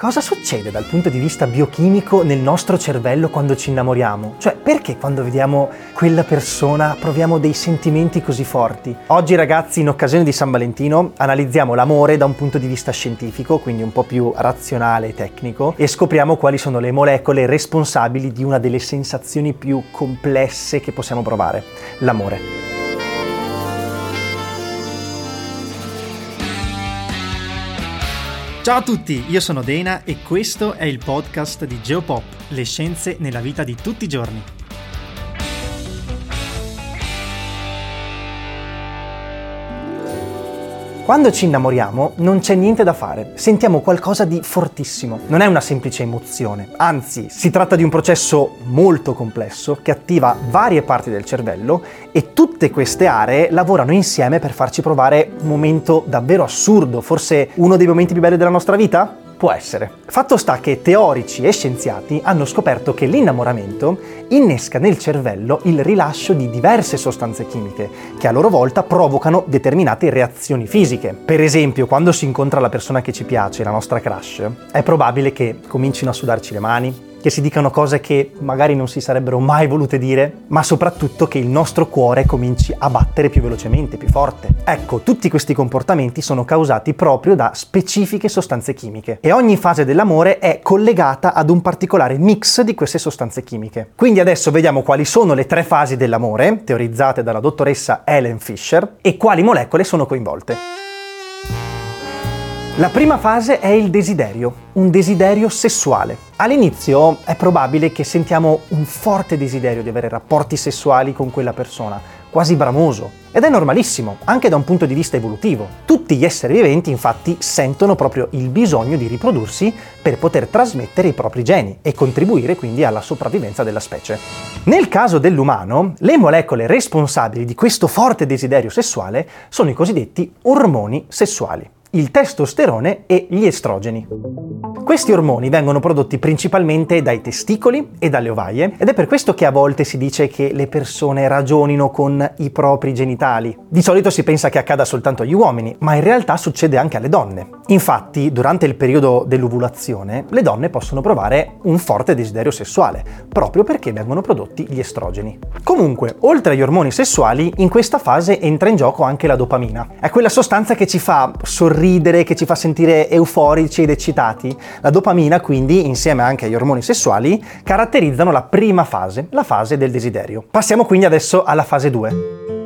Cosa succede dal punto di vista biochimico nel nostro cervello quando ci innamoriamo? Cioè, perché quando vediamo quella persona proviamo dei sentimenti così forti? Oggi ragazzi, in occasione di San Valentino, analizziamo l'amore da un punto di vista scientifico, quindi un po' più razionale e tecnico, e scopriamo quali sono le molecole responsabili di una delle sensazioni più complesse che possiamo provare, l'amore. Ciao a tutti, io sono Dena e questo è il podcast di Geopop, le scienze nella vita di tutti i giorni. Quando ci innamoriamo non c'è niente da fare, sentiamo qualcosa di fortissimo. Non è una semplice emozione, anzi si tratta di un processo molto complesso che attiva varie parti del cervello e tutte queste aree lavorano insieme per farci provare un momento davvero assurdo, forse uno dei momenti più belli della nostra vita? Può essere. Fatto sta che teorici e scienziati hanno scoperto che l'innamoramento innesca nel cervello il rilascio di diverse sostanze chimiche, che a loro volta provocano determinate reazioni fisiche. Per esempio, quando si incontra la persona che ci piace, la nostra crush, è probabile che comincino a sudarci le mani, che si dicano cose che magari non si sarebbero mai volute dire, ma soprattutto che il nostro cuore cominci a battere più velocemente, più forte. Ecco, tutti questi comportamenti sono causati proprio da specifiche sostanze chimiche e ogni fase dell'amore è collegata ad un particolare mix di queste sostanze chimiche. Quindi adesso vediamo quali sono le tre fasi dell'amore, teorizzate dalla dottoressa Helen Fisher, e quali molecole sono coinvolte. La prima fase è il desiderio, un desiderio sessuale. All'inizio è probabile che sentiamo un forte desiderio di avere rapporti sessuali con quella persona, quasi bramoso. Ed è normalissimo, anche da un punto di vista evolutivo. Tutti gli esseri viventi infatti sentono proprio il bisogno di riprodursi per poter trasmettere i propri geni e contribuire quindi alla sopravvivenza della specie. Nel caso dell'umano, le molecole responsabili di questo forte desiderio sessuale sono i cosiddetti ormoni sessuali il testosterone e gli estrogeni. Questi ormoni vengono prodotti principalmente dai testicoli e dalle ovaie ed è per questo che a volte si dice che le persone ragionino con i propri genitali. Di solito si pensa che accada soltanto agli uomini, ma in realtà succede anche alle donne. Infatti, durante il periodo dell'ovulazione, le donne possono provare un forte desiderio sessuale, proprio perché vengono prodotti gli estrogeni. Comunque, oltre agli ormoni sessuali, in questa fase entra in gioco anche la dopamina. È quella sostanza che ci fa sorridere ridere che ci fa sentire euforici ed eccitati. La dopamina, quindi, insieme anche agli ormoni sessuali, caratterizzano la prima fase, la fase del desiderio. Passiamo quindi adesso alla fase 2.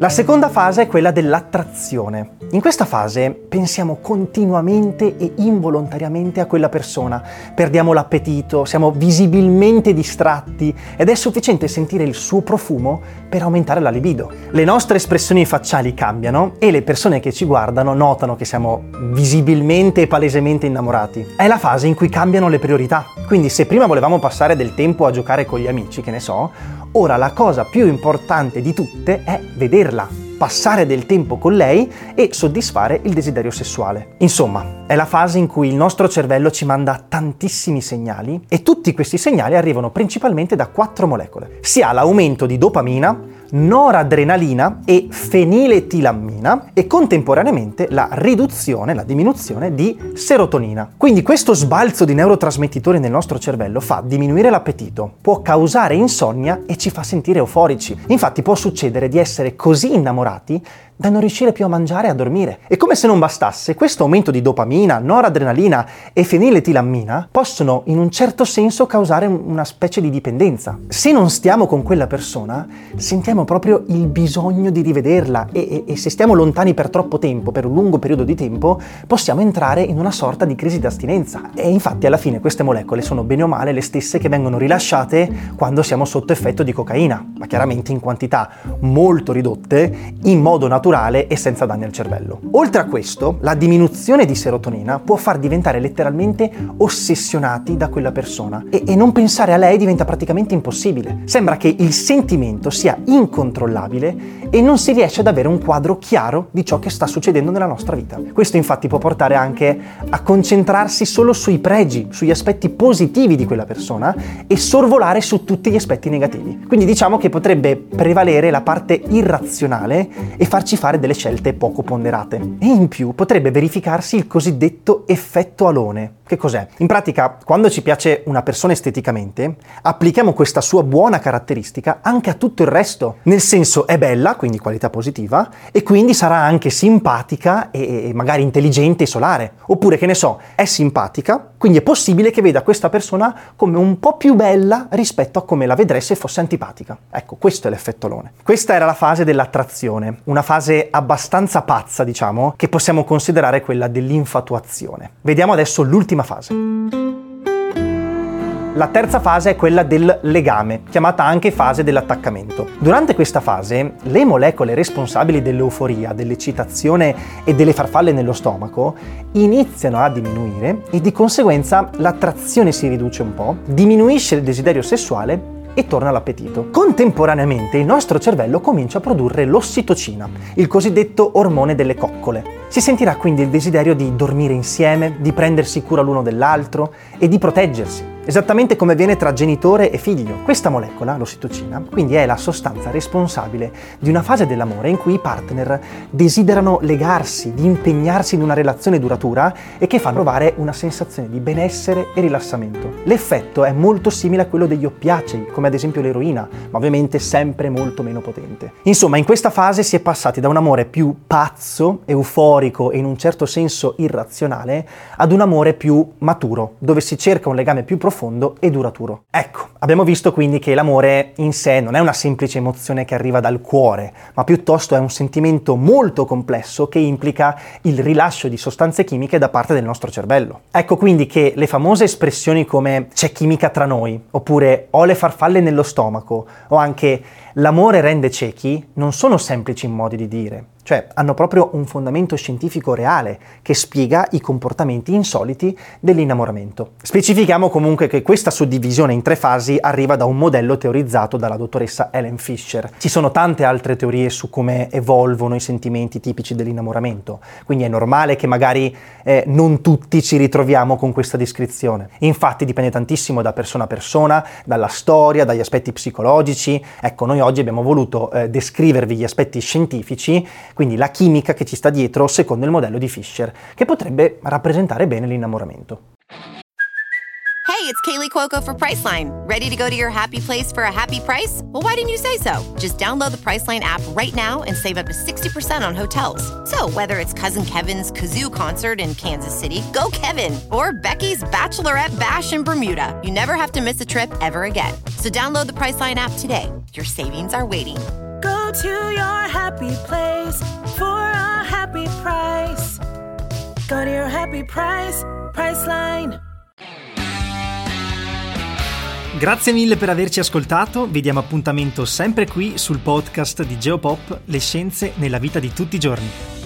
La seconda fase è quella dell'attrazione. In questa fase pensiamo continuamente e involontariamente a quella persona, perdiamo l'appetito, siamo visibilmente distratti ed è sufficiente sentire il suo profumo per aumentare la libido. Le nostre espressioni facciali cambiano e le persone che ci guardano notano che siamo visibilmente e palesemente innamorati. È la fase in cui cambiano le priorità. Quindi se prima volevamo passare del tempo a giocare con gli amici, che ne so, Ora la cosa più importante di tutte è vederla, passare del tempo con lei e soddisfare il desiderio sessuale. Insomma, è la fase in cui il nostro cervello ci manda tantissimi segnali e tutti questi segnali arrivano principalmente da quattro molecole. Si ha l'aumento di dopamina, noradrenalina e feniletilammina e contemporaneamente la riduzione, la diminuzione di serotonina. Quindi questo sbalzo di neurotrasmettitori nel nostro cervello fa diminuire l'appetito, può causare insonnia e ci fa sentire euforici. Infatti può succedere di essere così innamorati da non riuscire più a mangiare e a dormire. E come se non bastasse, questo aumento di dopamina, noradrenalina e feniletilammina possono in un certo senso causare una specie di dipendenza. Se non stiamo con quella persona, sentiamo proprio il bisogno di rivederla e, e, e se stiamo lontani per troppo tempo, per un lungo periodo di tempo, possiamo entrare in una sorta di crisi d'astinenza. E infatti alla fine queste molecole sono bene o male le stesse che vengono rilasciate quando siamo sotto effetto di cocaina, ma chiaramente in quantità molto ridotte, in modo naturale naturale e senza danni al cervello. Oltre a questo, la diminuzione di serotonina può far diventare letteralmente ossessionati da quella persona e, e non pensare a lei diventa praticamente impossibile. Sembra che il sentimento sia incontrollabile e non si riesce ad avere un quadro chiaro di ciò che sta succedendo nella nostra vita. Questo infatti può portare anche a concentrarsi solo sui pregi, sugli aspetti positivi di quella persona e sorvolare su tutti gli aspetti negativi. Quindi diciamo che potrebbe prevalere la parte irrazionale e farci fare delle scelte poco ponderate. E in più potrebbe verificarsi il cosiddetto effetto alone, che cos'è? In pratica, quando ci piace una persona esteticamente, applichiamo questa sua buona caratteristica anche a tutto il resto. Nel senso è bella, quindi qualità positiva, e quindi sarà anche simpatica e magari intelligente e solare. Oppure, che ne so, è simpatica, quindi è possibile che veda questa persona come un po' più bella rispetto a come la vedrei se fosse antipatica. Ecco, questo è l'effetto Lone. Questa era la fase dell'attrazione, una fase abbastanza pazza, diciamo, che possiamo considerare quella dell'infatuazione. Vediamo adesso l'ultima fase. La terza fase è quella del legame, chiamata anche fase dell'attaccamento. Durante questa fase, le molecole responsabili dell'euforia, dell'eccitazione e delle farfalle nello stomaco iniziano a diminuire e di conseguenza l'attrazione si riduce un po', diminuisce il desiderio sessuale e torna l'appetito. Contemporaneamente il nostro cervello comincia a produrre l'ossitocina, il cosiddetto ormone delle coccole. Si sentirà quindi il desiderio di dormire insieme, di prendersi cura l'uno dell'altro e di proteggersi esattamente come avviene tra genitore e figlio. Questa molecola, l'ossitocina, quindi è la sostanza responsabile di una fase dell'amore in cui i partner desiderano legarsi, di impegnarsi in una relazione duratura e che fa provare una sensazione di benessere e rilassamento. L'effetto è molto simile a quello degli oppiacei, come ad esempio l'eroina, ma ovviamente sempre molto meno potente. Insomma, in questa fase si è passati da un amore più pazzo, euforico e in un certo senso irrazionale, ad un amore più maturo, dove si cerca un legame più profondo profondo e duraturo. Ecco, abbiamo visto quindi che l'amore in sé non è una semplice emozione che arriva dal cuore, ma piuttosto è un sentimento molto complesso che implica il rilascio di sostanze chimiche da parte del nostro cervello. Ecco quindi che le famose espressioni come c'è chimica tra noi, oppure ho le farfalle nello stomaco, o anche l'amore rende ciechi, non sono semplici modi di dire cioè hanno proprio un fondamento scientifico reale che spiega i comportamenti insoliti dell'innamoramento. Specifichiamo comunque che questa suddivisione in tre fasi arriva da un modello teorizzato dalla dottoressa Ellen Fisher. Ci sono tante altre teorie su come evolvono i sentimenti tipici dell'innamoramento, quindi è normale che magari eh, non tutti ci ritroviamo con questa descrizione. Infatti dipende tantissimo da persona a persona, dalla storia, dagli aspetti psicologici. Ecco, noi oggi abbiamo voluto eh, descrivervi gli aspetti scientifici quindi la chimica che ci sta dietro secondo il modello di Fisher, che potrebbe rappresentare bene l'innamoramento. Hey, it's Kaylee Cuoco for Priceline. Ready to go to your happy place for a happy price? Well, why didn't you say so? Just download the Priceline app right now and save up to 60% on hotels. So, whether it's Cousin Kevin's Kazoo concert in Kansas City, go Kevin, or Becky's Bachelorette Bash in Bermuda, you never have to miss a trip ever again. So, download the Priceline app today. Your savings are waiting Go to your happy place for a happy price. Go to your happy price, Priceline. Grazie mille per averci ascoltato, vi diamo appuntamento sempre qui sul podcast di Geopop, le scienze nella vita di tutti i giorni.